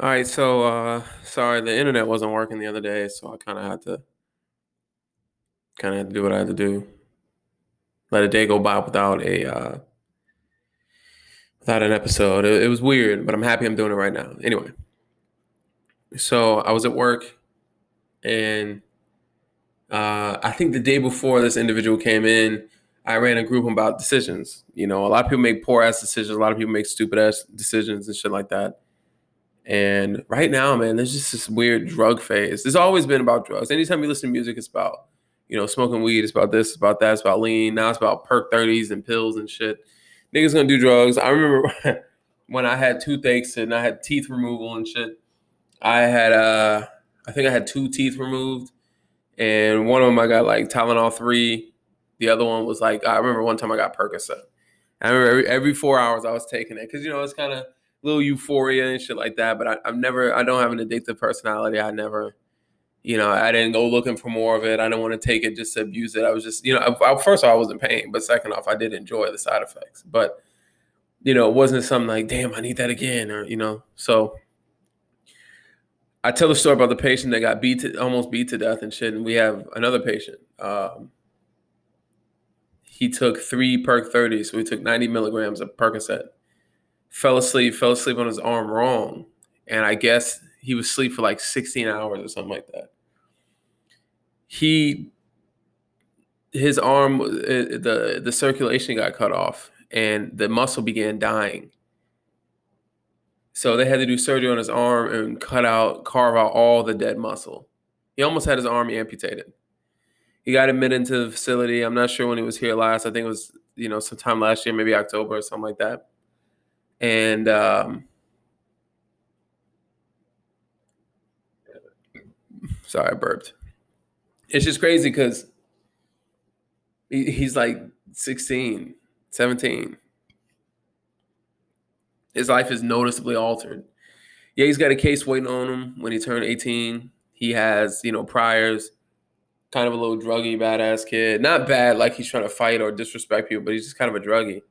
All right, so uh sorry, the internet wasn't working the other day, so I kind of had to kind of had to do what I had to do. Let a day go by without a uh without an episode. It, it was weird, but I'm happy I'm doing it right now. Anyway, so I was at work and uh I think the day before this individual came in, I ran a group about decisions. You know, a lot of people make poor ass decisions, a lot of people make stupid ass decisions and shit like that. And right now, man, there's just this weird drug phase. There's always been about drugs. Anytime you listen to music, it's about, you know, smoking weed, it's about this, it's about that, it's about lean. Now it's about perk 30s and pills and shit. Niggas gonna do drugs. I remember when I had toothaches and I had teeth removal and shit. I had uh I think I had two teeth removed, and one of them I got like Tylenol three. The other one was like I remember one time I got Percocet. I remember every, every four hours I was taking it because you know it's kind of little euphoria and shit like that. But I, I've never, I don't have an addictive personality. I never, you know, I didn't go looking for more of it. I didn't want to take it just to abuse it. I was just, you know, I, first of all, I was in pain, but second off, I did enjoy the side effects. But you know, it wasn't something like, damn, I need that again, or you know. So I tell the story about the patient that got beat to almost beat to death and shit. And we have another patient. Um, he took three perk 30, so we took 90 milligrams of Percocet fell asleep, fell asleep on his arm wrong. And I guess he was asleep for like 16 hours or something like that. He his arm uh, the the circulation got cut off and the muscle began dying. So they had to do surgery on his arm and cut out, carve out all the dead muscle. He almost had his arm amputated. He got admitted into the facility. I'm not sure when he was here last. I think it was, you know, sometime last year, maybe October or something like that and um, sorry, I burped. It's just crazy because he, he's like 16, 17. His life is noticeably altered. Yeah, he's got a case waiting on him when he turned 18. He has, you know, priors, kind of a little druggy, badass kid. Not bad, like he's trying to fight or disrespect people, but he's just kind of a druggy.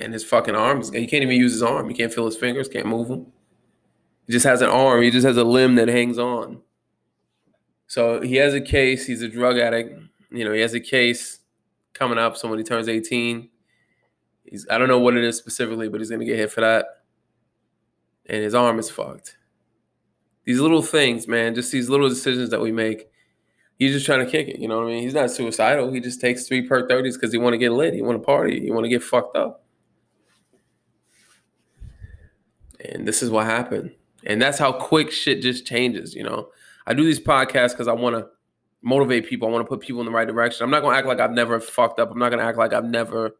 And his fucking arms. He can't even use his arm. He can't feel his fingers. Can't move them. He just has an arm. He just has a limb that hangs on. So he has a case. He's a drug addict. You know, he has a case coming up. So when he turns 18, he's I don't know what it is specifically, but he's gonna get hit for that. And his arm is fucked. These little things, man, just these little decisions that we make. He's just trying to kick it. You know what I mean? He's not suicidal. He just takes three perk 30s because he want to get lit. He want to party. He want to get fucked up. And this is what happened. And that's how quick shit just changes, you know. I do these podcasts because I want to motivate people. I want to put people in the right direction. I'm not to act like I've never fucked up. I'm not to act like I've never,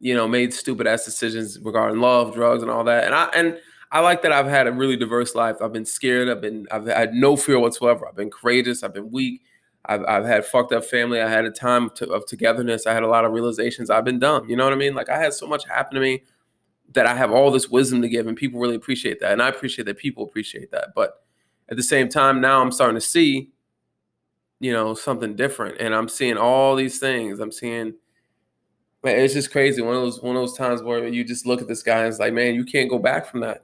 you know, made stupid ass decisions regarding love, drugs, and all that. And I and I like that I've had a really diverse life. I've been scared. I've been I've had no fear whatsoever. I've been courageous. I've been weak. I've, I've had fucked up family. I had a time to, of togetherness. I had a lot of realizations. I've been dumb. You know what I mean? Like I had so much happen to me that I have all this wisdom to give, and people really appreciate that, and I appreciate that people appreciate that. But at the same time, now I'm starting to see, you know, something different, and I'm seeing all these things. I'm seeing, man, it's just crazy. One of those one of those times where you just look at this guy and it's like, man, you can't go back from that.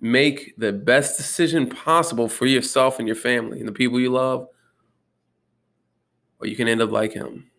Make the best decision possible for yourself and your family and the people you love, or you can end up like him.